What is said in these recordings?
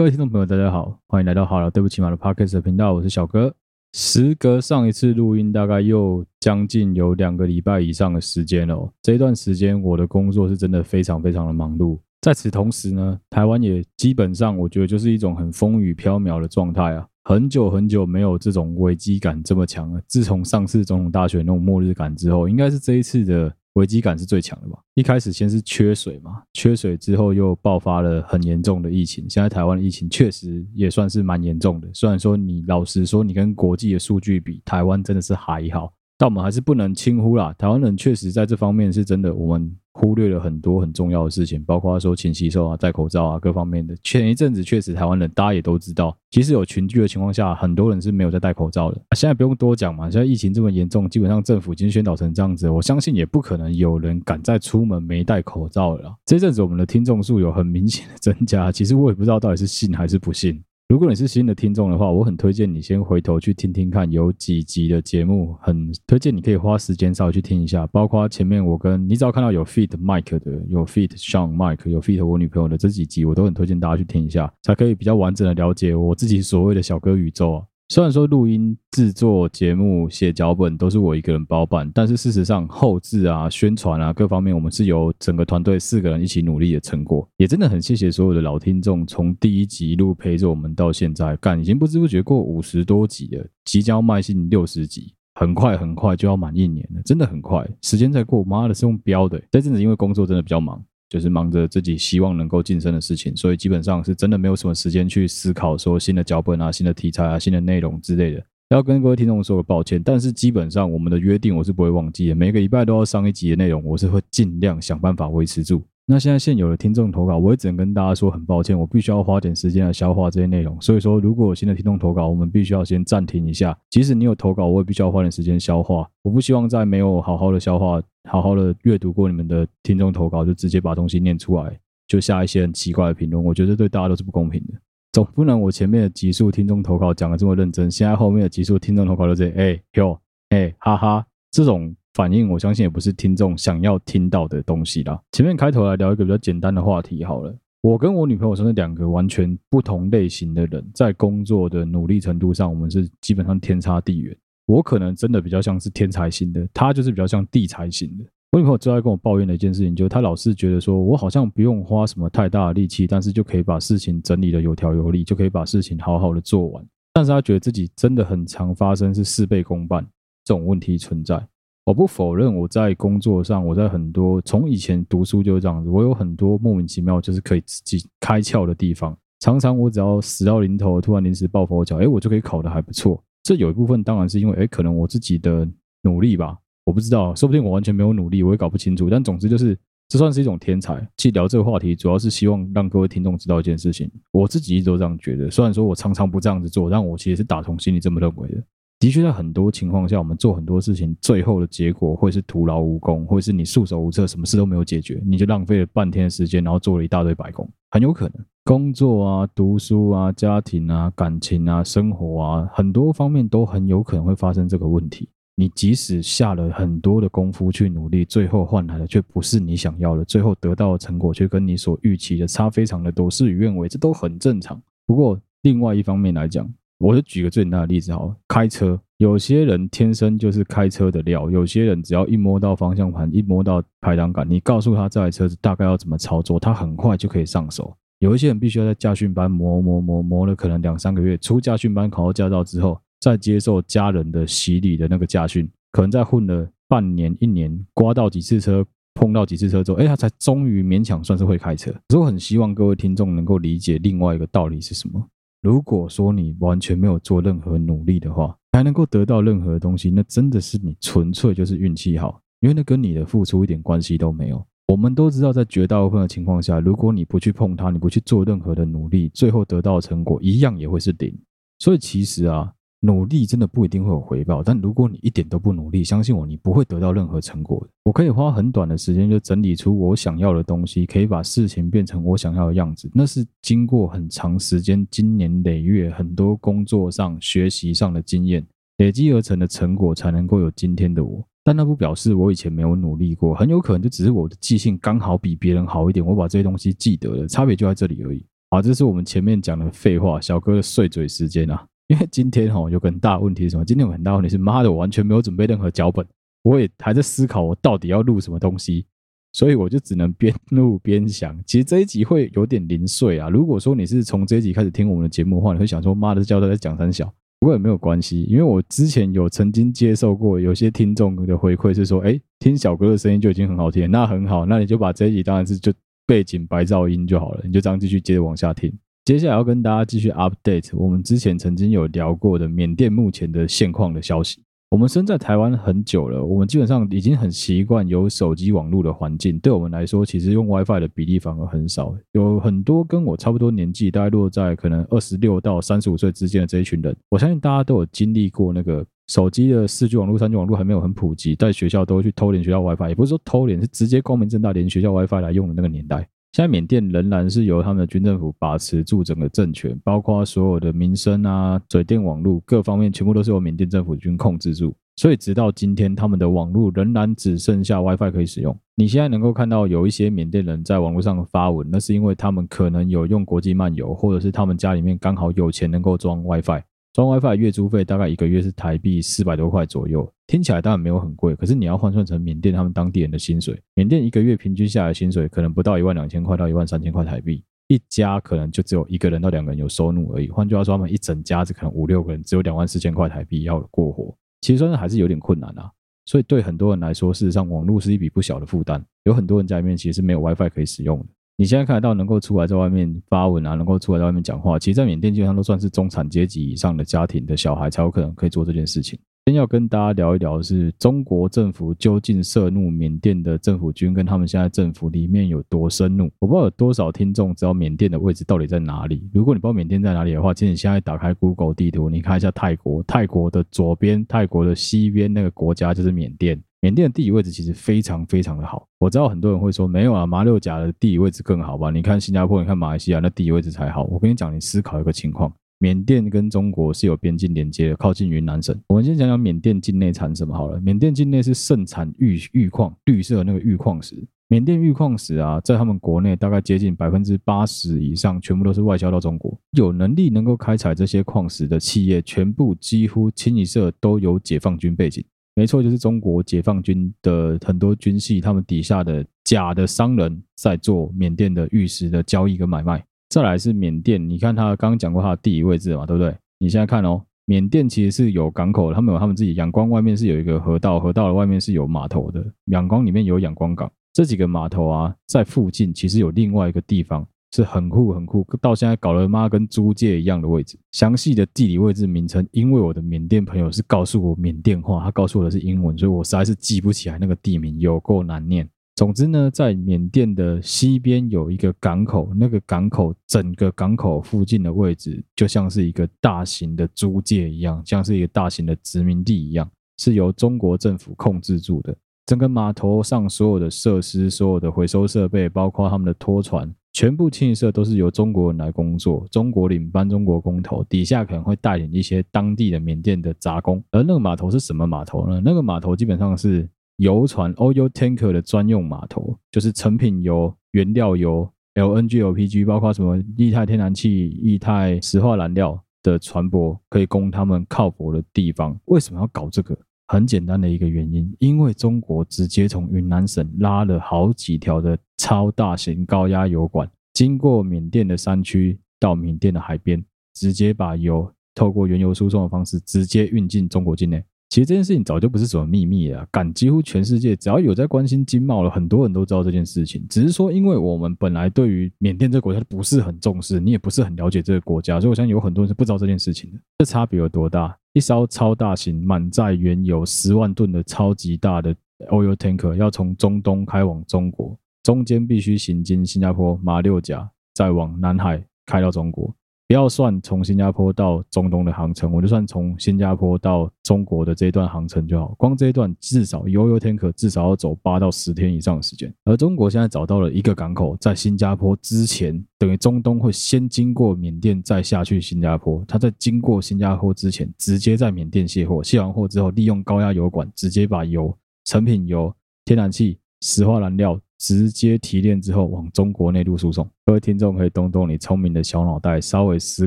各位听众朋友，大家好，欢迎来到好了，对不起嘛的 Podcast 频道，我是小哥。时隔上一次录音，大概又将近有两个礼拜以上的时间了。这一段时间，我的工作是真的非常非常的忙碌。在此同时呢，台湾也基本上，我觉得就是一种很风雨飘渺的状态啊。很久很久没有这种危机感这么强了。自从上次总统大选那种末日感之后，应该是这一次的。危机感是最强的吧？一开始先是缺水嘛，缺水之后又爆发了很严重的疫情。现在台湾的疫情确实也算是蛮严重的。虽然说你老实说，你跟国际的数据比，台湾真的是还好。但我们还是不能轻忽啦，台湾人确实在这方面是真的，我们忽略了很多很重要的事情，包括说勤洗手啊、戴口罩啊各方面的。前一阵子确实台湾人大家也都知道，即使有群聚的情况下，很多人是没有在戴口罩的。现在不用多讲嘛，现在疫情这么严重，基本上政府已经宣导成这样子，我相信也不可能有人敢再出门没戴口罩了。这阵子我们的听众数有很明显的增加，其实我也不知道到底是信还是不信。如果你是新的听众的话，我很推荐你先回头去听听看，有几集的节目很推荐，你可以花时间稍微去听一下。包括前面我跟你只要看到有 feat Mike 的，有 feat Sean Mike，有 feat 我女朋友的这几集，我都很推荐大家去听一下，才可以比较完整的了解我自己所谓的小哥宇宙啊。虽然说录音、制作节目、写脚本都是我一个人包办，但是事实上后制啊、宣传啊各方面，我们是由整个团队四个人一起努力的成果。也真的很谢谢所有的老听众，从第一集一路陪着我们到现在，干已经不知不觉过五十多集了，即将迈进六十集，很快很快就要满一年了，真的很快，时间在过，妈的是用飙的。这阵子因为工作真的比较忙。就是忙着自己希望能够晋升的事情，所以基本上是真的没有什么时间去思考说新的脚本啊、新的题材啊、新的内容之类的。要跟各位听众说个抱歉，但是基本上我们的约定我是不会忘记的，每个礼拜都要上一集的内容，我是会尽量想办法维持住。那现在现有的听众投稿，我也只能跟大家说很抱歉，我必须要花点时间来消化这些内容。所以说，如果有新的听众投稿，我们必须要先暂停一下。即使你有投稿，我也必须要花点时间消化。我不希望在没有好好的消化、好好的阅读过你们的听众投稿，就直接把东西念出来，就下一些很奇怪的评论。我觉得对大家都是不公平的。总不能我前面的集数听众投稿讲的这么认真，现在后面的集数听众投稿都是哎哟哎哈哈这种。反应我相信也不是听众想要听到的东西啦。前面开头来聊一个比较简单的话题好了。我跟我女朋友算是两个完全不同类型的人，在工作的努力程度上，我们是基本上天差地远。我可能真的比较像是天才型的，她就是比较像地才型的。我女朋友最爱跟我抱怨的一件事情，就是她老是觉得说我好像不用花什么太大的力气，但是就可以把事情整理得有条有理，就可以把事情好好的做完。但是她觉得自己真的很常发生是事倍功半这种问题存在。我不否认我在工作上，我在很多从以前读书就是这样子，我有很多莫名其妙就是可以自己开窍的地方。常常我只要死到临头，突然临时抱佛脚，哎，我就可以考得还不错。这有一部分当然是因为，哎，可能我自己的努力吧，我不知道，说不定我完全没有努力，我也搞不清楚。但总之就是，这算是一种天才。去聊这个话题，主要是希望让各位听众知道一件事情，我自己一直都这样觉得。虽然说我常常不这样子做，但我其实是打从心里这么认为的。的确，在很多情况下，我们做很多事情，最后的结果会是徒劳无功，或者是你束手无策，什么事都没有解决，你就浪费了半天的时间，然后做了一大堆白工。很有可能，工作啊、读书啊、家庭啊、感情啊、生活啊，很多方面都很有可能会发生这个问题。你即使下了很多的功夫去努力，最后换来的却不是你想要的，最后得到的成果却跟你所预期的差非常的多，事与愿违，这都很正常。不过，另外一方面来讲，我就举个最简单的例子好了，开车，有些人天生就是开车的料，有些人只要一摸到方向盘，一摸到排档杆，你告诉他这台车子大概要怎么操作，他很快就可以上手。有一些人必须要在驾训班磨磨磨磨了可能两三个月，出驾训班考到驾照之后，再接受家人的洗礼的那个驾训，可能再混了半年一年，刮到几次车，碰到几次车之后，哎，他才终于勉强算是会开车。所以我很希望各位听众能够理解另外一个道理是什么。如果说你完全没有做任何努力的话，还能够得到任何东西，那真的是你纯粹就是运气好，因为那跟你的付出一点关系都没有。我们都知道，在绝大部分的情况下，如果你不去碰它，你不去做任何的努力，最后得到的成果一样也会是零。所以其实啊。努力真的不一定会有回报，但如果你一点都不努力，相信我，你不会得到任何成果的。我可以花很短的时间就整理出我想要的东西，可以把事情变成我想要的样子，那是经过很长时间、经年累月、很多工作上、学习上的经验累积而成的成果，才能够有今天的我。但那不表示我以前没有努力过，很有可能就只是我的记性刚好比别人好一点，我把这些东西记得了，差别就在这里而已。好，这是我们前面讲的废话，小哥的碎嘴时间啊。因为今天哈有个很大的问题是什么？今天有很大问题是，妈的，我完全没有准备任何脚本，我也还在思考我到底要录什么东西，所以我就只能边录边想。其实这一集会有点零碎啊。如果说你是从这一集开始听我们的节目的话，你会想说，妈的，教授在讲三小。不过也没有关系，因为我之前有曾经接受过有些听众的回馈是说，哎，听小哥的声音就已经很好听，那很好，那你就把这一集当然是就背景白噪音就好了，你就这样继续接着往下听。接下来要跟大家继续 update 我们之前曾经有聊过的缅甸目前的现况的消息。我们身在台湾很久了，我们基本上已经很习惯有手机网络的环境。对我们来说，其实用 WiFi 的比例反而很少。有很多跟我差不多年纪，大概落在可能二十六到三十五岁之间的这一群人，我相信大家都有经历过那个手机的四 G 网络、三 G 网络还没有很普及，在学校都会去偷连学校 WiFi，也不是说偷连，是直接光明正大连学校 WiFi 来用的那个年代。现在缅甸仍然是由他们的军政府把持住整个政权，包括所有的民生啊、水电网络各方面，全部都是由缅甸政府军控制住。所以直到今天，他们的网络仍然只剩下 WiFi 可以使用。你现在能够看到有一些缅甸人在网络上发文，那是因为他们可能有用国际漫游，或者是他们家里面刚好有钱能够装 WiFi。装 WiFi 月租费大概一个月是台币四百多块左右，听起来当然没有很贵，可是你要换算成缅甸他们当地人的薪水，缅甸一个月平均下来薪水可能不到一万两千块到一万三千块台币，一家可能就只有一个人到两个人有收入而已。换句话说，他们一整家子可能五六个人，只有两万四千块台币要过活，其实算是还是有点困难啊。所以对很多人来说，事实上网络是一笔不小的负担，有很多人家里面其实是没有 WiFi 可以使用的。你现在看得到能够出来在外面发文啊，能够出来在外面讲话，其实，在缅甸基本上都算是中产阶级以上的家庭的小孩才有可能可以做这件事情。今天要跟大家聊一聊是中国政府究竟涉怒缅甸的政府军，跟他们现在政府里面有多深怒。我不知道有多少听众知道缅甸的位置到底在哪里。如果你不知道缅甸在哪里的话，请你现在打开 Google 地图，你看一下泰国，泰国的左边，泰国的西边那个国家就是缅甸。缅甸的地理位置其实非常非常的好，我知道很多人会说没有啊，马六甲的地理位置更好吧？你看新加坡，你看马来西亚，那地理位置才好。我跟你讲，你思考一个情况，缅甸跟中国是有边境连接的，靠近云南省。我们先讲讲缅甸境内产什么好了。缅甸境内是盛产玉玉矿，绿色的那个玉矿石。缅甸玉矿石啊，在他们国内大概接近百分之八十以上，全部都是外销到中国。有能力能够开采这些矿石的企业，全部几乎清一色都有解放军背景。没错，就是中国解放军的很多军系，他们底下的假的商人在做缅甸的玉石的交易跟买卖。再来是缅甸，你看他刚刚讲过他的地理位置嘛，对不对？你现在看哦，缅甸其实是有港口，他们有他们自己仰光外面是有一个河道，河道的外面是有码头的，仰光里面有仰光港，这几个码头啊，在附近其实有另外一个地方。是很酷很酷，到现在搞了妈跟租界一样的位置。详细的地理位置名称，因为我的缅甸朋友是告诉我缅甸话，他告诉我的是英文，所以我实在是记不起来那个地名，有够难念。总之呢，在缅甸的西边有一个港口，那个港口整个港口附近的位置，就像是一个大型的租界一样，像是一个大型的殖民地一样，是由中国政府控制住的。整个码头上所有的设施、所有的回收设备，包括他们的拖船。全部清一色都是由中国人来工作，中国领班，中国工头，底下可能会带领一些当地的缅甸的杂工。而那个码头是什么码头呢？那个码头基本上是油船 （oil tanker） 的专用码头，就是成品油、原料油、LNG、LPG，包括什么液态天然气、液态石化燃料的船舶，可以供他们靠泊的地方。为什么要搞这个？很简单的一个原因，因为中国直接从云南省拉了好几条的超大型高压油管，经过缅甸的山区到缅甸的海边，直接把油透过原油输送的方式直接运进中国境内。其实这件事情早就不是什么秘密了，敢几乎全世界只要有在关心经贸了，很多人都知道这件事情。只是说，因为我们本来对于缅甸这个国家不是很重视，你也不是很了解这个国家，所以我相信有很多人是不知道这件事情的。这差别有多大？一艘超大型满载原油十万吨的超级大的 oil tanker 要从中东开往中国，中间必须行经新加坡、马六甲，再往南海开到中国。不要算从新加坡到中东的航程，我就算从新加坡到中国的这一段航程就好。光这一段至少悠悠天可至少要走八到十天以上的时间。而中国现在找到了一个港口，在新加坡之前，等于中东会先经过缅甸，再下去新加坡。他在经过新加坡之前，直接在缅甸卸货，卸完货之后，利用高压油管直接把油、成品油、天然气、石化燃料直接提炼之后往中国内陆输送。各位听众可以动动你聪明的小脑袋，稍微思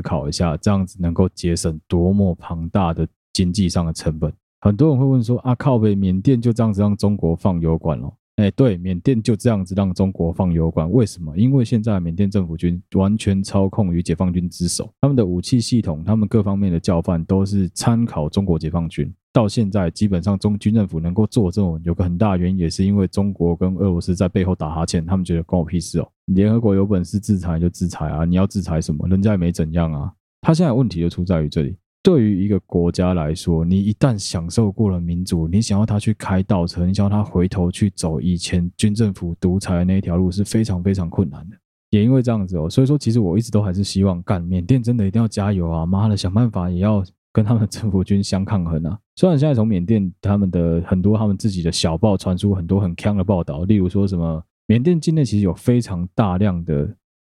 考一下，这样子能够节省多么庞大的经济上的成本。很多人会问说：啊，靠北，缅甸就这样子让中国放油管了？哎，对，缅甸就这样子让中国放油管，为什么？因为现在缅甸政府军完全操控于解放军之手，他们的武器系统，他们各方面的教范都是参考中国解放军。到现在，基本上中军政府能够做这种，有个很大的原因，也是因为中国跟俄罗斯在背后打哈欠，他们觉得关我屁事哦。联合国有本事制裁就制裁啊，你要制裁什么？人家也没怎样啊。他现在问题就出在于这里。对于一个国家来说，你一旦享受过了民主，你想要他去开倒车，你想要他回头去走以前军政府独裁的那一条路是非常非常困难的。也因为这样子哦，所以说其实我一直都还是希望干缅甸真的一定要加油啊！妈的，想办法也要跟他们政府军相抗衡啊！虽然现在从缅甸他们的很多他们自己的小报传出很多很强的报道，例如说什么缅甸境内其实有非常大量的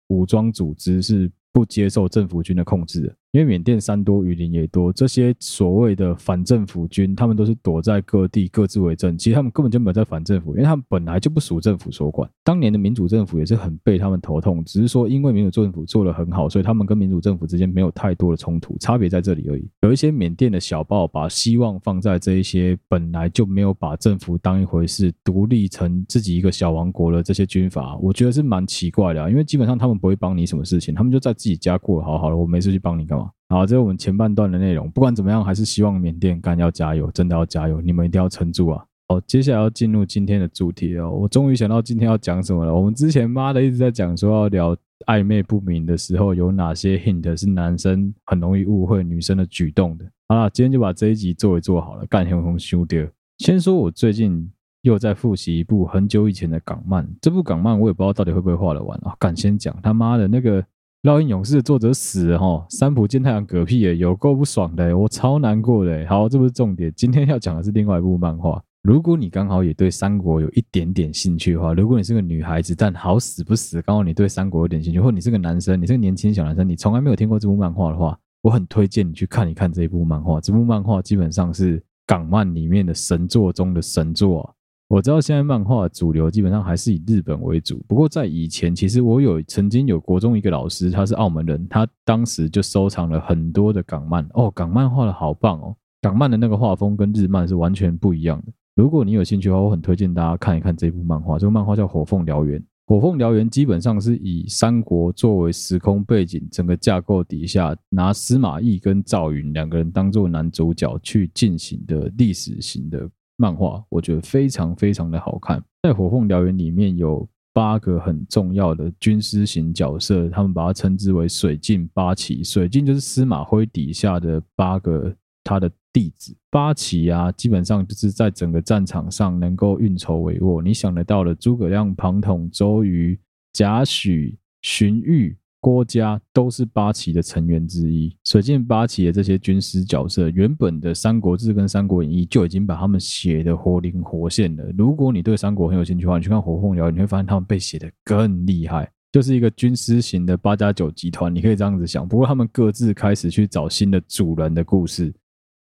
武装组织是不接受政府军的控制的。因为缅甸山多雨林也多，这些所谓的反政府军，他们都是躲在各地各自为政。其实他们根本就没有在反政府，因为他们本来就不属政府所管。当年的民主政府也是很被他们头痛，只是说因为民主政府做得很好，所以他们跟民主政府之间没有太多的冲突，差别在这里而已。有一些缅甸的小报把希望放在这一些本来就没有把政府当一回事、独立成自己一个小王国的这些军阀，我觉得是蛮奇怪的啊。因为基本上他们不会帮你什么事情，他们就在自己家过得好好的，我没事去帮你干嘛？好，这是我们前半段的内容。不管怎么样，还是希望缅甸干要加油，真的要加油，你们一定要撑住啊！好，接下来要进入今天的主题哦。我终于想到今天要讲什么了。我们之前妈的一直在讲说要聊暧昧不明的时候有哪些 hint 是男生很容易误会女生的举动的。好了，今天就把这一集做一做好了，干红红修掉。先说我最近又在复习一部很久以前的港漫，这部港漫我也不知道到底会不会画得完啊。敢先讲他妈的那个。《烙印勇士》的作者死了哈，三浦健太郎嗝屁，有够不爽的，我超难过的。好，这不是重点，今天要讲的是另外一部漫画。如果你刚好也对三国有一点点兴趣的话，如果你是个女孩子，但好死不死刚好你对三国有点兴趣，或你是个男生，你是个年轻小男生，你从来没有听过这部漫画的话，我很推荐你去看一看这一部漫画。这部漫画基本上是港漫里面的神作中的神作。我知道现在漫画主流基本上还是以日本为主，不过在以前，其实我有曾经有国中一个老师，他是澳门人，他当时就收藏了很多的港漫哦，港漫画的好棒哦，港漫的那个画风跟日漫是完全不一样的。如果你有兴趣的话，我很推荐大家看一看这部漫画。这个漫画叫《火凤燎原》，《火凤燎原》基本上是以三国作为时空背景，整个架构底下拿司马懿跟赵云两个人当做男主角去进行的历史型的。漫画我觉得非常非常的好看，在《火凤燎原》里面有八个很重要的军师型角色，他们把它称之为水镜八奇。水镜就是司马徽底下的八个他的弟子，八奇啊，基本上就是在整个战场上能够运筹帷幄。你想得到的诸葛亮、庞统、周瑜、贾诩、荀彧。郭嘉都是八旗的成员之一。水镜八旗的这些军师角色，原本的《三国志》跟《三国演义》就已经把他们写得活灵活现了。如果你对三国很有兴趣的话，你去看《火凤燎》，你会发现他们被写得更厉害，就是一个军师型的八加九集团。你可以这样子想。不过他们各自开始去找新的主人的故事，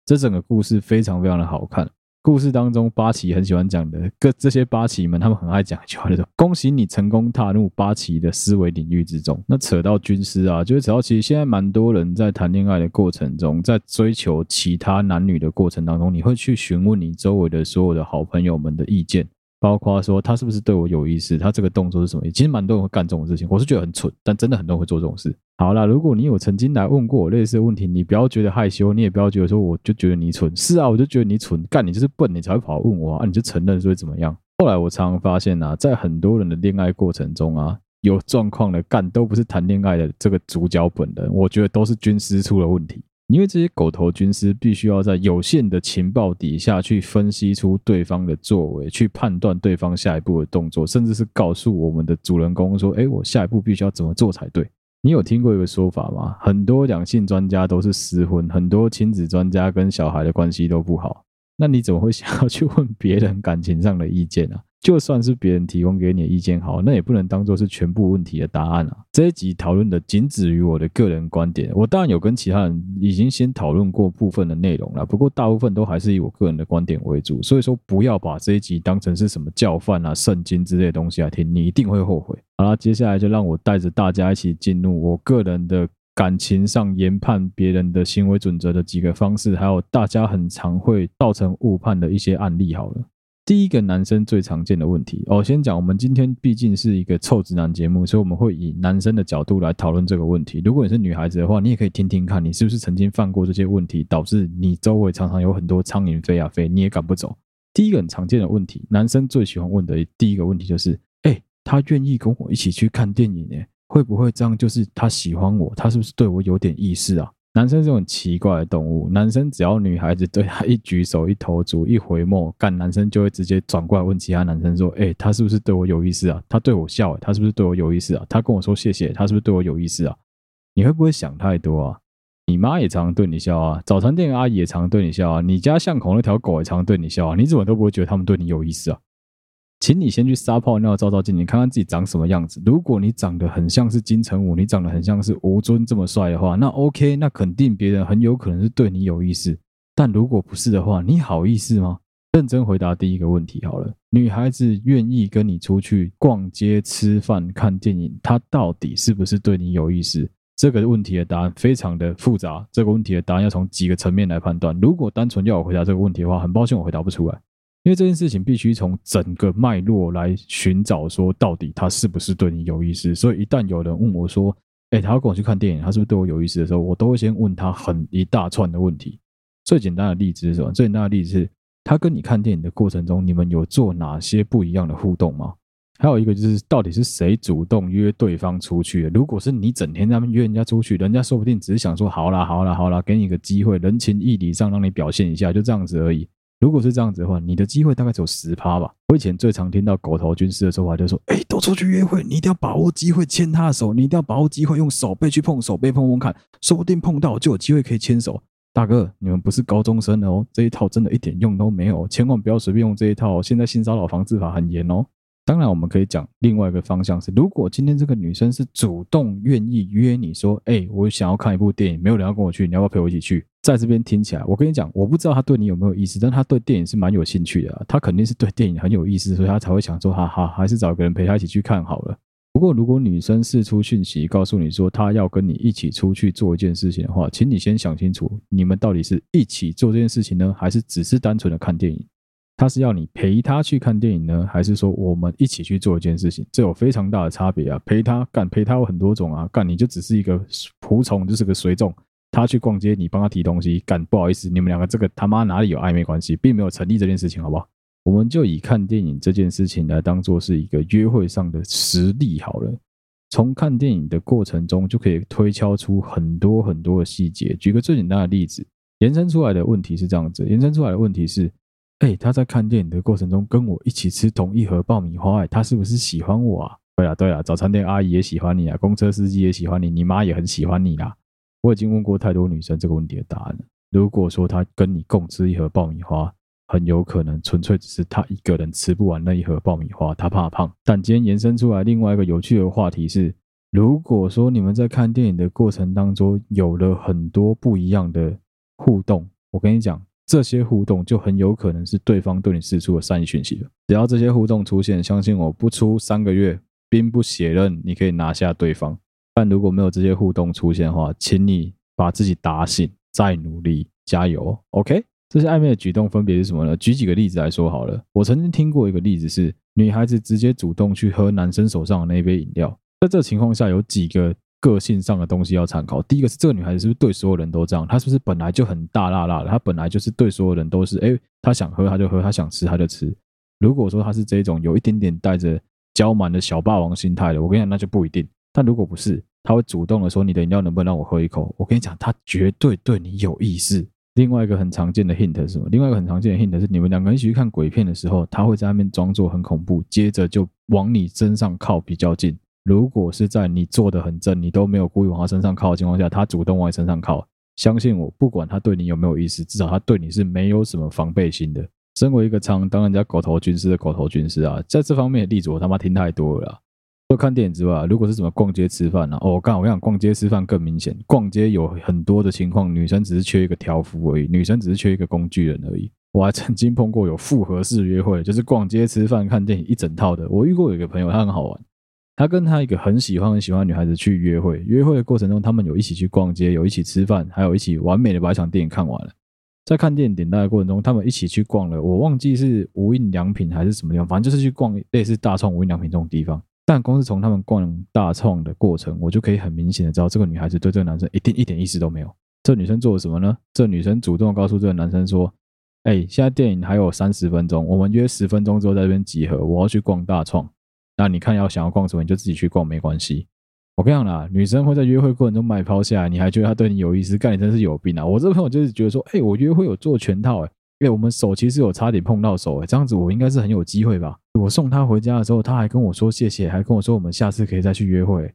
这整个故事非常非常的好看。故事当中，八奇很喜欢讲的，各这些八奇们，他们很爱讲一句话，就是恭喜你成功踏入八奇的思维领域之中。那扯到军师啊，就是扯到其实现在蛮多人在谈恋爱的过程中，在追求其他男女的过程当中，你会去询问你周围的所有的好朋友们的意见。包括说他是不是对我有意思，他这个动作是什么？其实蛮多人会干这种事情，我是觉得很蠢，但真的很多人会做这种事。好啦，如果你有曾经来问过我类似的问题，你不要觉得害羞，你也不要觉得说我就觉得你蠢。是啊，我就觉得你蠢，干你就是笨，你才会跑来问我啊，你就承认是会怎么样？后来我常常发现啊，在很多人的恋爱过程中啊，有状况的干都不是谈恋爱的这个主角本人，我觉得都是军师出了问题。因为这些狗头军师必须要在有限的情报底下去分析出对方的作为，去判断对方下一步的动作，甚至是告诉我们的主人公说：“哎，我下一步必须要怎么做才对。”你有听过一个说法吗？很多两性专家都是失婚，很多亲子专家跟小孩的关系都不好。那你怎么会想要去问别人感情上的意见啊？就算是别人提供给你的意见好，那也不能当做是全部问题的答案啊。这一集讨论的仅止于我的个人观点，我当然有跟其他人已经先讨论过部分的内容了，不过大部分都还是以我个人的观点为主。所以说，不要把这一集当成是什么教范啊、圣经之类的东西来听，你一定会后悔。好了，接下来就让我带着大家一起进入我个人的感情上研判别人的行为准则的几个方式，还有大家很常会造成误判的一些案例。好了。第一个男生最常见的问题哦，先讲，我们今天毕竟是一个臭直男节目，所以我们会以男生的角度来讨论这个问题。如果你是女孩子的话，你也可以听听看，你是不是曾经犯过这些问题，导致你周围常常有很多苍蝇飞啊飞，你也赶不走。第一个很常见的问题，男生最喜欢问的第一个问题就是：哎，他愿意跟我一起去看电影呢？会不会这样就是他喜欢我？他是不是对我有点意思啊？男生是种奇怪的动物，男生只要女孩子对他一举手、一投足、一回眸，干男生就会直接转过来问其他男生说：“哎、他是不是对我有意思啊？他对我笑、他是不是对我有意思啊？他跟我说谢谢，他是不是对我有意思啊？”你会不会想太多啊？你妈也常常对你笑啊，早餐店阿姨也常对你笑啊，你家巷口那条狗也常对你笑啊，你怎么都不会觉得他们对你有意思啊？请你先去撒泡尿照照镜，你看看自己长什么样子。如果你长得很像是金城武，你长得很像是吴尊这么帅的话，那 OK，那肯定别人很有可能是对你有意思。但如果不是的话，你好意思吗？认真回答第一个问题好了。女孩子愿意跟你出去逛街、吃饭、看电影，她到底是不是对你有意思？这个问题的答案非常的复杂。这个问题的答案要从几个层面来判断。如果单纯要我回答这个问题的话，很抱歉，我回答不出来。因为这件事情必须从整个脉络来寻找，说到底他是不是对你有意思。所以一旦有人问我说：“哎，他要跟我去看电影，他是不是对我有意思？”的时候，我都会先问他很一大串的问题。最简单的例子是什么？最简单的例子是，他跟你看电影的过程中，你们有做哪些不一样的互动吗？还有一个就是，到底是谁主动约对方出去的？如果是你整天在那边约人家出去，人家说不定只是想说：“好啦，好啦，好啦，给你一个机会，人情义理上让你表现一下，就这样子而已。”如果是这样子的话，你的机会大概只有十趴吧。我以前最常听到狗头军师的说法，就是说：“哎，都出去约会，你一定要把握机会牵他的手，你一定要把握机会用手背去碰手背碰碰看，说不定碰到就有机会可以牵手。”大哥，你们不是高中生哦，这一套真的一点用都没有，千万不要随便用这一套。现在性骚扰防治法很严哦。当然，我们可以讲另外一个方向是，如果今天这个女生是主动愿意约你说：“哎，我想要看一部电影，没有人要跟我去，你要不要陪我一起去？”在这边听起来，我跟你讲，我不知道他对你有没有意思，但他对电影是蛮有兴趣的啊。他肯定是对电影很有意思，所以他才会想说：“哈哈，还是找个人陪他一起去看好了。”不过，如果女生释出讯息告诉你说她要跟你一起出去做一件事情的话，请你先想清楚，你们到底是一起做这件事情呢，还是只是单纯的看电影？他是要你陪他去看电影呢，还是说我们一起去做一件事情？这有非常大的差别啊！陪他干，陪他有很多种啊，干你就只是一个仆从，就是个随从。他去逛街，你帮他提东西，干不好意思，你们两个这个他妈哪里有暧昧关系，并没有成立这件事情，好不好？我们就以看电影这件事情来当做是一个约会上的实例好了。从看电影的过程中，就可以推敲出很多很多的细节。举个最简单的例子，延伸出来的问题是这样子：延伸出来的问题是，哎，他在看电影的过程中跟我一起吃同一盒爆米花，哎，他是不是喜欢我啊？对啊，对啊，早餐店阿姨也喜欢你啊，公车司机也喜欢你，你妈也很喜欢你啦。我已经问过太多女生这个问题的答案了。如果说她跟你共吃一盒爆米花，很有可能纯粹只是她一个人吃不完那一盒爆米花，她怕胖。但今天延伸出来另外一个有趣的话题是，如果说你们在看电影的过程当中有了很多不一样的互动，我跟你讲，这些互动就很有可能是对方对你释出的善意讯息了。只要这些互动出现，相信我不出三个月，兵不血刃，你可以拿下对方。但如果没有这些互动出现的话，请你把自己打醒，再努力，加油，OK？这些暧昧的举动分别是什么呢？举几个例子来说好了。我曾经听过一个例子是，女孩子直接主动去喝男生手上的那一杯饮料。在这情况下，有几个个性上的东西要参考。第一个是这个女孩子是不是对所有人都这样？她是不是本来就很大辣辣的？她本来就是对所有人都是，哎，她想喝她就喝，她想吃她就吃。如果说她是这种有一点点带着娇蛮的小霸王心态的，我跟你讲，那就不一定。但如果不是，他会主动的说：“你的饮料能不能让我喝一口？”我跟你讲，他绝对对你有意思。另外一个很常见的 hint 是什么？另外一个很常见的 hint 是，你们两个人一起去看鬼片的时候，他会在那边装作很恐怖，接着就往你身上靠比较近。如果是在你坐得很正，你都没有故意往他身上靠的情况下，他主动往你身上靠，相信我，不管他对你有没有意思，至少他对你是没有什么防备心的。身为一个常当人家狗头军师的狗头军师啊，在这方面的例子我他妈听太多了。除了看电影之外，如果是怎么逛街吃饭呢、啊？哦，刚我跟你讲，逛街吃饭更明显。逛街有很多的情况，女生只是缺一个条幅而已，女生只是缺一个工具人而已。我还曾经碰过有复合式约会，就是逛街吃饭看电影一整套的。我遇过有一个朋友，他很好玩，他跟他一个很喜欢很喜欢女孩子去约会，约会的过程中，他们有一起去逛街，有一起吃饭，还有一起完美的把一场电影看完了。在看电影点待的过程中，他们一起去逛了，我忘记是无印良品还是什么地方，反正就是去逛类似大创、无印良品这种地方。但光是从他们逛大创的过程，我就可以很明显的知道，这个女孩子对这个男生一定一点意思都没有。这女生做了什么呢？这女生主动告诉这个男生说：“哎，现在电影还有三十分钟，我们约十分钟之后在这边集合。我要去逛大创，那你看要想要逛什么，你就自己去逛，没关系。”我跟你讲啦，女生会在约会过程中买抛下来，你还觉得她对你有意思，干你真是有病啊！我这个朋友就是觉得说：“哎，我约会有做全套，哎。”因为我们手其实有差点碰到手，哎，这样子我应该是很有机会吧？我送他回家的时候，他还跟我说谢谢，还跟我说我们下次可以再去约会。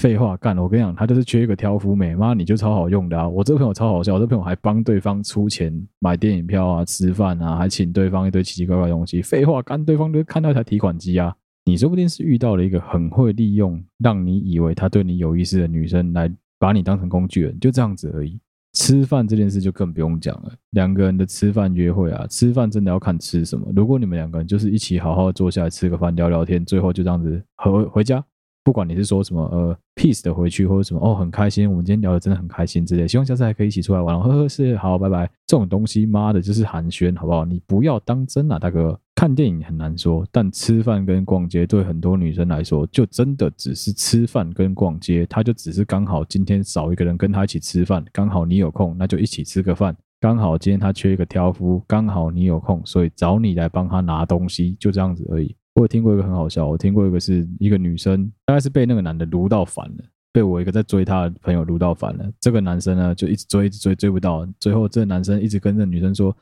废话干了，我跟你讲，他就是缺一个挑夫美，妈你就超好用的啊！我这朋友超好笑，我这朋友还帮对方出钱买电影票啊、吃饭啊，还请对方一堆奇奇怪怪的东西。废话干，对方就看到一台提款机啊！你说不定是遇到了一个很会利用，让你以为他对你有意思的女生，来把你当成工具人，就这样子而已。吃饭这件事就更不用讲了，两个人的吃饭约会啊，吃饭真的要看吃什么。如果你们两个人就是一起好好坐下来吃个饭聊聊天，最后就这样子回回家，不管你是说什么呃 peace 的回去，或者什么哦很开心，我们今天聊的真的很开心之类，希望下次还可以一起出来玩，呵呵是好拜拜。这种东西妈的就是寒暄好不好？你不要当真啊，大哥。看电影很难说，但吃饭跟逛街对很多女生来说，就真的只是吃饭跟逛街。她就只是刚好今天少一个人跟她一起吃饭，刚好你有空，那就一起吃个饭。刚好今天她缺一个挑夫，刚好你有空，所以找你来帮她拿东西，就这样子而已。我有听过一个很好笑，我听过一个是一个女生，大概是被那个男的撸到烦了，被我一个在追她的朋友撸到烦了。这个男生呢，就一直追，一直追，追不到，最后这个男生一直跟这女生说。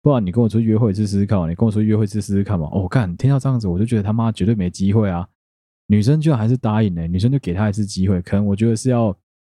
不然你跟我出去约会试试看嘛？你跟我出去约会试试看嘛？哦，干，听到这样子，我就觉得他妈绝对没机会啊！女生居然还是答应呢、女生就给他一次机会，可能我觉得是要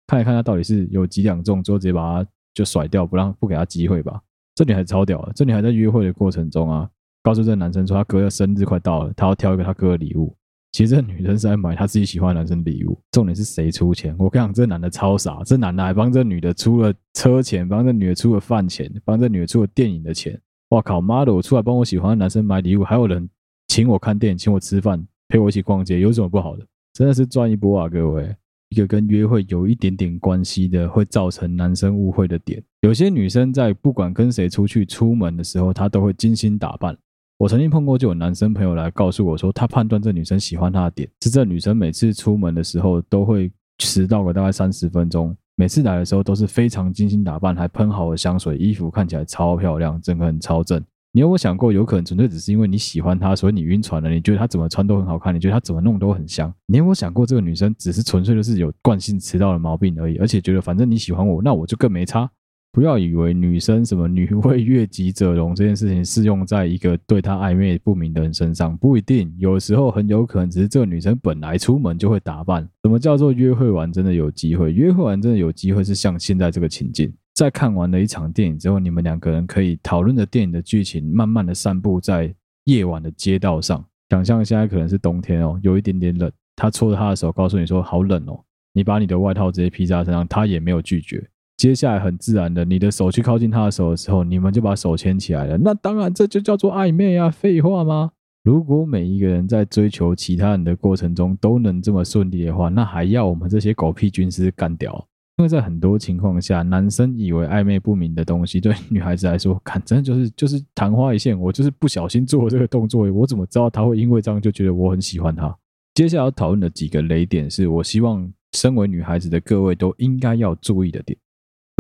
看一看他到底是有几两重，之后直接把他就甩掉，不让不给他机会吧。这女孩超屌的，这女孩在约会的过程中啊，告诉这个男生说他哥的生日快到了，他要挑一个他哥的礼物。其实这女生是在买她自己喜欢男生的礼物，重点是谁出钱？我跟你讲，这男的超傻，这男的还帮这女的出了车钱，帮这女的出了饭钱，帮这女的出了电影的钱。哇靠妈的！我出来帮我喜欢的男生买礼物，还有人请我看电影，请我吃饭，陪我一起逛街，有什么不好的？真的是赚一波啊，各位！一个跟约会有一点点关系的，会造成男生误会的点。有些女生在不管跟谁出去出门的时候，她都会精心打扮。我曾经碰过，就有男生朋友来告诉我说，他判断这女生喜欢他的点是这女生每次出门的时候都会迟到个大概三十分钟，每次来的时候都是非常精心打扮，还喷好了香水，衣服看起来超漂亮，整个很超正。你有没有想过，有可能纯粹只是因为你喜欢她，所以你晕船了？你觉得她怎么穿都很好看，你觉得她怎么弄都很香？你有没有想过，这个女生只是纯粹就是有惯性迟到的毛病而已，而且觉得反正你喜欢我，那我就更没差。不要以为女生什么女为悦己者容这件事情适用在一个对她暧昧不明的人身上，不一定。有时候很有可能只是这个女生本来出门就会打扮。什么叫做约会完真的有机会？约会完真的有机会是像现在这个情境，在看完了一场电影之后，你们两个人可以讨论着电影的剧情，慢慢的散步在夜晚的街道上。想象现在可能是冬天哦，有一点点冷。他搓着他的手，告诉你说好冷哦。你把你的外套直接披在他身上，他也没有拒绝。接下来很自然的，你的手去靠近他的手的时候，你们就把手牵起来了。那当然，这就叫做暧昧啊！废话吗？如果每一个人在追求其他人的过程中都能这么顺利的话，那还要我们这些狗屁军师干掉？因为在很多情况下，男生以为暧昧不明的东西，对女孩子来说，看真的就是就是昙花一现。我就是不小心做了这个动作，我怎么知道他会因为这样就觉得我很喜欢他？接下来要讨论的几个雷点，是我希望身为女孩子的各位都应该要注意的点。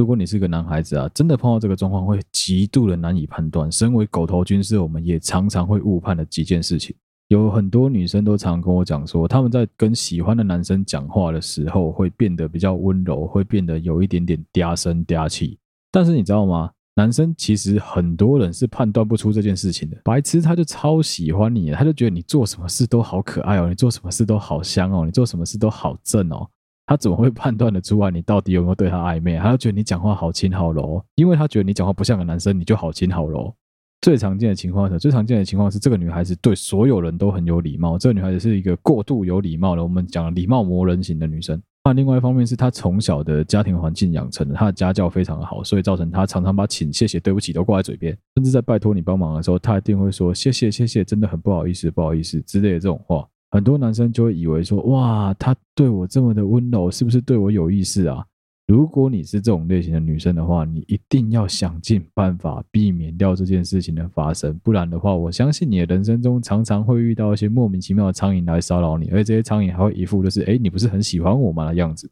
如果你是个男孩子啊，真的碰到这个状况，会极度的难以判断。身为狗头军师，我们也常常会误判的几件事情。有很多女生都常跟我讲说，他们在跟喜欢的男生讲话的时候，会变得比较温柔，会变得有一点点嗲声嗲气。但是你知道吗？男生其实很多人是判断不出这件事情的。白痴，他就超喜欢你，他就觉得你做什么事都好可爱哦，你做什么事都好香哦，你做什么事都好正哦。他怎么会判断得出来你到底有没有对他暧昧？他就觉得你讲话好轻好柔，因为他觉得你讲话不像个男生，你就好轻好柔。最常见的情况是，最常见的情况是这个女孩子对所有人都很有礼貌。这个女孩子是一个过度有礼貌的，我们讲礼貌磨人型的女生。那另外一方面是她从小的家庭环境养成的，她的家教非常好，所以造成她常常把请、谢谢、对不起都挂在嘴边，甚至在拜托你帮忙的时候，她一定会说谢谢、谢谢，真的很不好意思、不好意思之类的这种话。很多男生就会以为说，哇，她对我这么的温柔，是不是对我有意思啊？如果你是这种类型的女生的话，你一定要想尽办法避免掉这件事情的发生，不然的话，我相信你的人生中常常会遇到一些莫名其妙的苍蝇来骚扰你，而且这些苍蝇还会一副就是，哎，你不是很喜欢我吗的样子。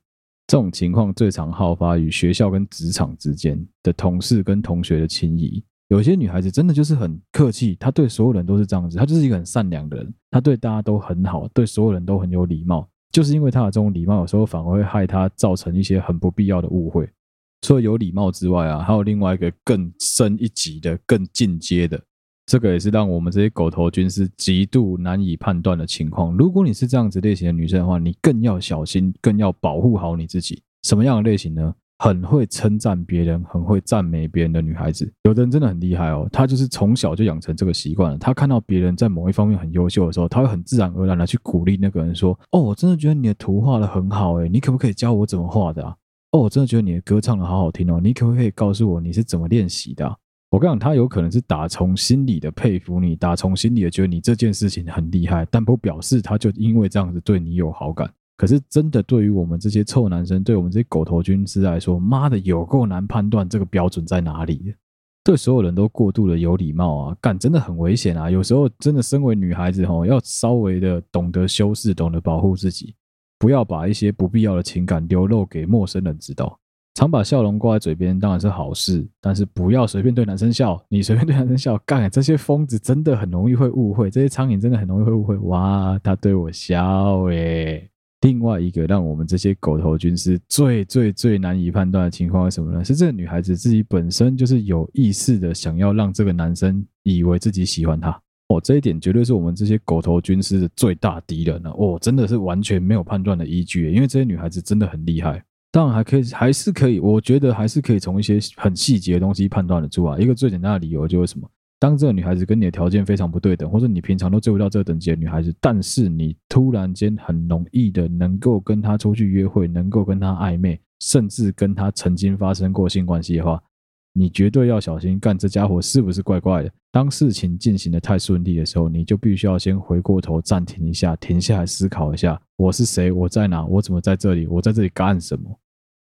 这种情况最常好发于学校跟职场之间的同事跟同学的情谊。有些女孩子真的就是很客气，她对所有人都是这样子，她就是一个很善良的人，她对大家都很好，对所有人都很有礼貌。就是因为她的这种礼貌，有时候反而会害她造成一些很不必要的误会。除了有礼貌之外啊，还有另外一个更深一级的、更进阶的，这个也是让我们这些狗头军师极度难以判断的情况。如果你是这样子类型的女生的话，你更要小心，更要保护好你自己。什么样的类型呢？很会称赞别人，很会赞美别人的女孩子，有的人真的很厉害哦。她就是从小就养成这个习惯了。她看到别人在某一方面很优秀的时候，她会很自然而然的去鼓励那个人说：“哦，我真的觉得你的图画的很好，诶，你可不可以教我怎么画的啊？哦，我真的觉得你的歌唱的好好听哦，你可不可以告诉我你是怎么练习的？”我跟你讲，他有可能是打从心里的佩服你，打从心里的觉得你这件事情很厉害，但不表示他就因为这样子对你有好感。可是真的，对于我们这些臭男生，对我们这些狗头军师来说，妈的有够难判断这个标准在哪里。对所有人都过度的有礼貌啊，干真的很危险啊！有时候真的身为女孩子吼，要稍微的懂得修饰，懂得保护自己，不要把一些不必要的情感流露给陌生人知道。常把笑容挂在嘴边当然是好事，但是不要随便对男生笑。你随便对男生笑，干这些疯子真的很容易会误会，这些苍蝇真的很容易会误会。哇，他对我笑诶。另外一个让我们这些狗头军师最最最难以判断的情况是什么呢？是这个女孩子自己本身就是有意识的想要让这个男生以为自己喜欢她哦，这一点绝对是我们这些狗头军师的最大敌人了哦，真的是完全没有判断的依据，因为这些女孩子真的很厉害。当然还可以，还是可以，我觉得还是可以从一些很细节的东西判断得出来。一个最简单的理由就是什么？当这个女孩子跟你的条件非常不对等，或者你平常都追不到这个等级的女孩子，但是你突然间很容易的能够跟她出去约会，能够跟她暧昧，甚至跟她曾经发生过性关系的话，你绝对要小心，干这家伙是不是怪怪的？当事情进行的太顺利的时候，你就必须要先回过头暂停一下，停下来思考一下，我是谁？我在哪？我怎么在这里？我在这里干什么？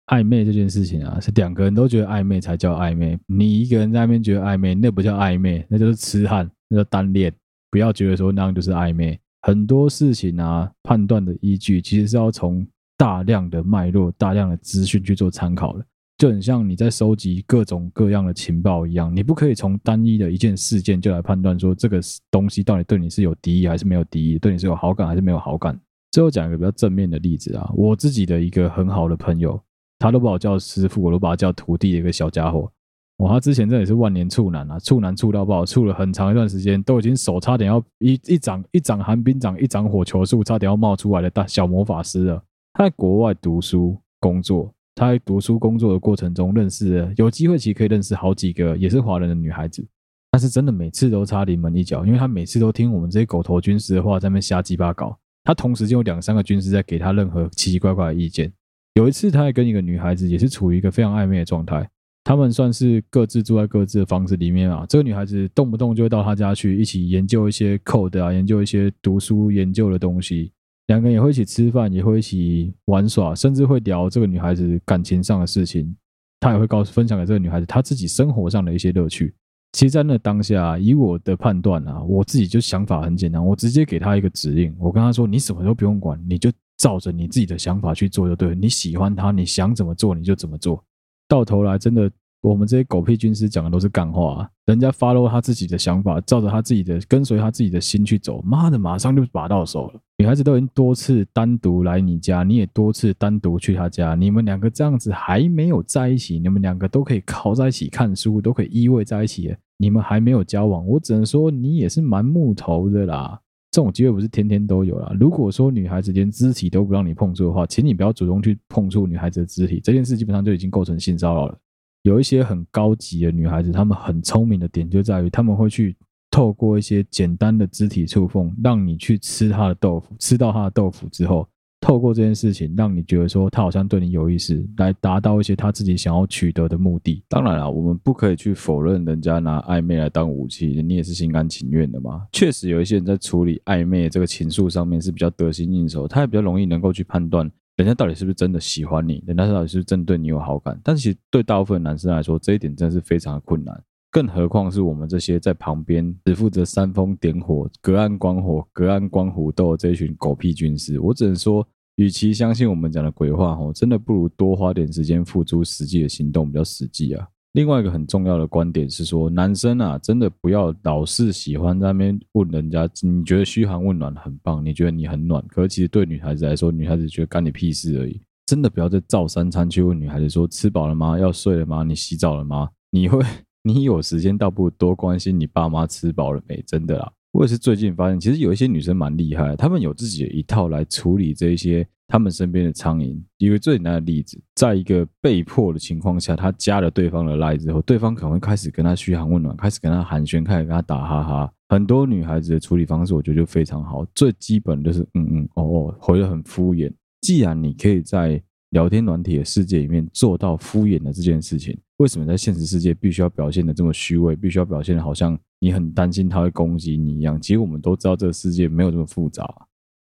暧昧这件事情啊，是两个人都觉得暧昧才叫暧昧。你一个人在那边觉得暧昧，那不叫暧昧，那就是痴汉，那叫单恋。不要觉得说那样就是暧昧。很多事情啊，判断的依据其实是要从大量的脉络、大量的资讯去做参考的。就很像你在收集各种各样的情报一样，你不可以从单一的一件事件就来判断说这个东西到底对你是有敌意还是没有敌意，对你是有好感还是没有好感。最后讲一个比较正面的例子啊，我自己的一个很好的朋友。他都把我叫师傅，我都把他叫徒弟的一个小家伙。哇，他之前真的是万年处男啊，处男处到爆，处了很长一段时间，都已经手差点要一一掌一掌寒冰掌，一掌火球术，差点要冒出来的大小魔法师了。他在国外读书工作，他在读书工作的过程中认识了，有机会其实可以认识好几个也是华人的女孩子，但是真的每次都差临门一脚，因为他每次都听我们这些狗头军师的话，在那边瞎鸡巴搞。他同时就有两三个军师在给他任何奇奇怪怪的意见。有一次，他还跟一个女孩子也是处于一个非常暧昧的状态，他们算是各自住在各自的房子里面啊。这个女孩子动不动就会到他家去，一起研究一些 code 啊，研究一些读书研究的东西。两个人也会一起吃饭，也会一起玩耍，甚至会聊这个女孩子感情上的事情。他也会告诉分享给这个女孩子他自己生活上的一些乐趣。其实，在那当下，以我的判断啊，我自己就想法很简单，我直接给他一个指令，我跟他说：“你什么都不用管，你就。”照着你自己的想法去做就对了。你喜欢他，你想怎么做你就怎么做。到头来，真的，我们这些狗屁军师讲的都是干话啊。人家 follow 他自己的想法，照着他自己的，跟随他自己的心去走，妈的，马上就把到手了。女孩子都已经多次单独来你家，你也多次单独去他家，你们两个这样子还没有在一起，你们两个都可以靠在一起看书，都可以依偎在一起，你们还没有交往，我只能说你也是蛮木头的啦。这种机会不是天天都有啦。如果说女孩子连肢体都不让你碰触的话，请你不要主动去碰触女孩子的肢体，这件事基本上就已经构成性骚扰了。有一些很高级的女孩子，她们很聪明的点就在于，她们会去透过一些简单的肢体触碰，让你去吃她的豆腐，吃到她的豆腐之后。透过这件事情，让你觉得说他好像对你有意思，来达到一些他自己想要取得的目的。当然了，我们不可以去否认人家拿暧昧来当武器，你也是心甘情愿的嘛。确实有一些人在处理暧昧这个情愫上面是比较得心应手，他也比较容易能够去判断人家到底是不是真的喜欢你，人家到底是不是真的对你有好感。但是其实对大部分男生来说，这一点真的是非常的困难，更何况是我们这些在旁边只负责煽风点火、隔岸观火、隔岸观虎斗的这一群狗屁军师。我只能说。与其相信我们讲的鬼话，吼，真的不如多花点时间付诸实际的行动，比较实际啊。另外一个很重要的观点是说，男生啊，真的不要老是喜欢在那边问人家，你觉得嘘寒问暖很棒，你觉得你很暖，可是其实对女孩子来说，女孩子觉得干你屁事而已。真的不要再照三餐去问女孩子说吃饱了吗？要睡了吗？你洗澡了吗？你会，你有时间倒不如多关心你爸妈吃饱了没？真的啦。我也是最近发现，其实有一些女生蛮厉害，她们有自己的一套来处理这些她们身边的苍蝇。一个最简单的例子，在一个被迫的情况下，她加了对方的赖之后，对方可能会开始跟她嘘寒问暖，开始跟她寒暄，开始跟她打哈哈。很多女孩子的处理方式，我觉得就非常好。最基本就是嗯嗯哦哦，回得很敷衍。既然你可以在聊天软体的世界里面做到敷衍的这件事情，为什么在现实世界必须要表现得这么虚伪？必须要表现得好像你很担心他会攻击你一样？其实我们都知道这个世界没有这么复杂，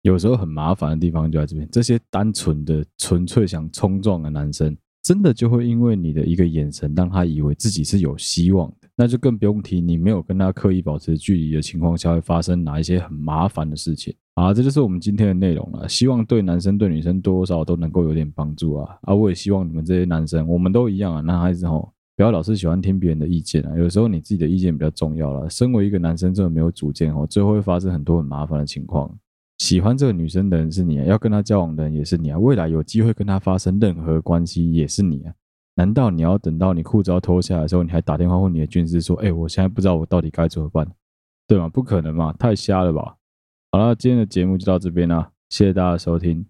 有时候很麻烦的地方就在这边。这些单纯的、纯粹想冲撞的男生，真的就会因为你的一个眼神，让他以为自己是有希望的。那就更不用提你没有跟他刻意保持距离的情况下，会发生哪一些很麻烦的事情。啊，这就是我们今天的内容了。希望对男生对女生多多少少都能够有点帮助啊！啊，我也希望你们这些男生，我们都一样啊，男孩子吼，不要老是喜欢听别人的意见啊。有时候你自己的意见比较重要了。身为一个男生，真的没有主见哦，最后会发生很多很麻烦的情况。喜欢这个女生的人是你啊，要跟她交往的人也是你啊，未来有机会跟她发生任何关系也是你啊。难道你要等到你裤子要脱下来的时候，你还打电话问你的军师说：“哎，我现在不知道我到底该怎么办？”对吗？不可能嘛，太瞎了吧！好了，今天的节目就到这边啦，谢谢大家收听。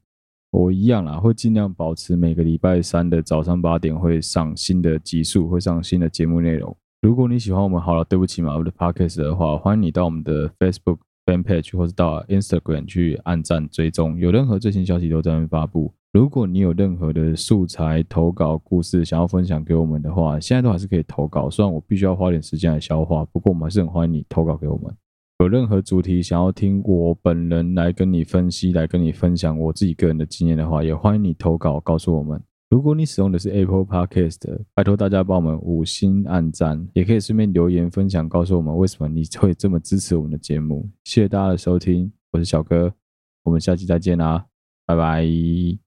我一样啦，会尽量保持每个礼拜三的早上八点会上新的集数，会上新的节目内容。如果你喜欢我们好了，对不起嘛，我的 podcast 的话，欢迎你到我们的 Facebook fan page 或是到 Instagram 去按赞追踪，有任何最新消息都在那边发布。如果你有任何的素材投稿故事想要分享给我们的话，现在都还是可以投稿，虽然我必须要花点时间来消化，不过我们还是很欢迎你投稿给我们。有任何主题想要听我本人来跟你分析，来跟你分享我自己个人的经验的话，也欢迎你投稿告诉我们。如果你使用的是 Apple Podcast，拜托大家帮我们五星按赞，也可以顺便留言分享，告诉我们为什么你会这么支持我们的节目。谢谢大家的收听，我是小哥，我们下期再见啦，拜拜。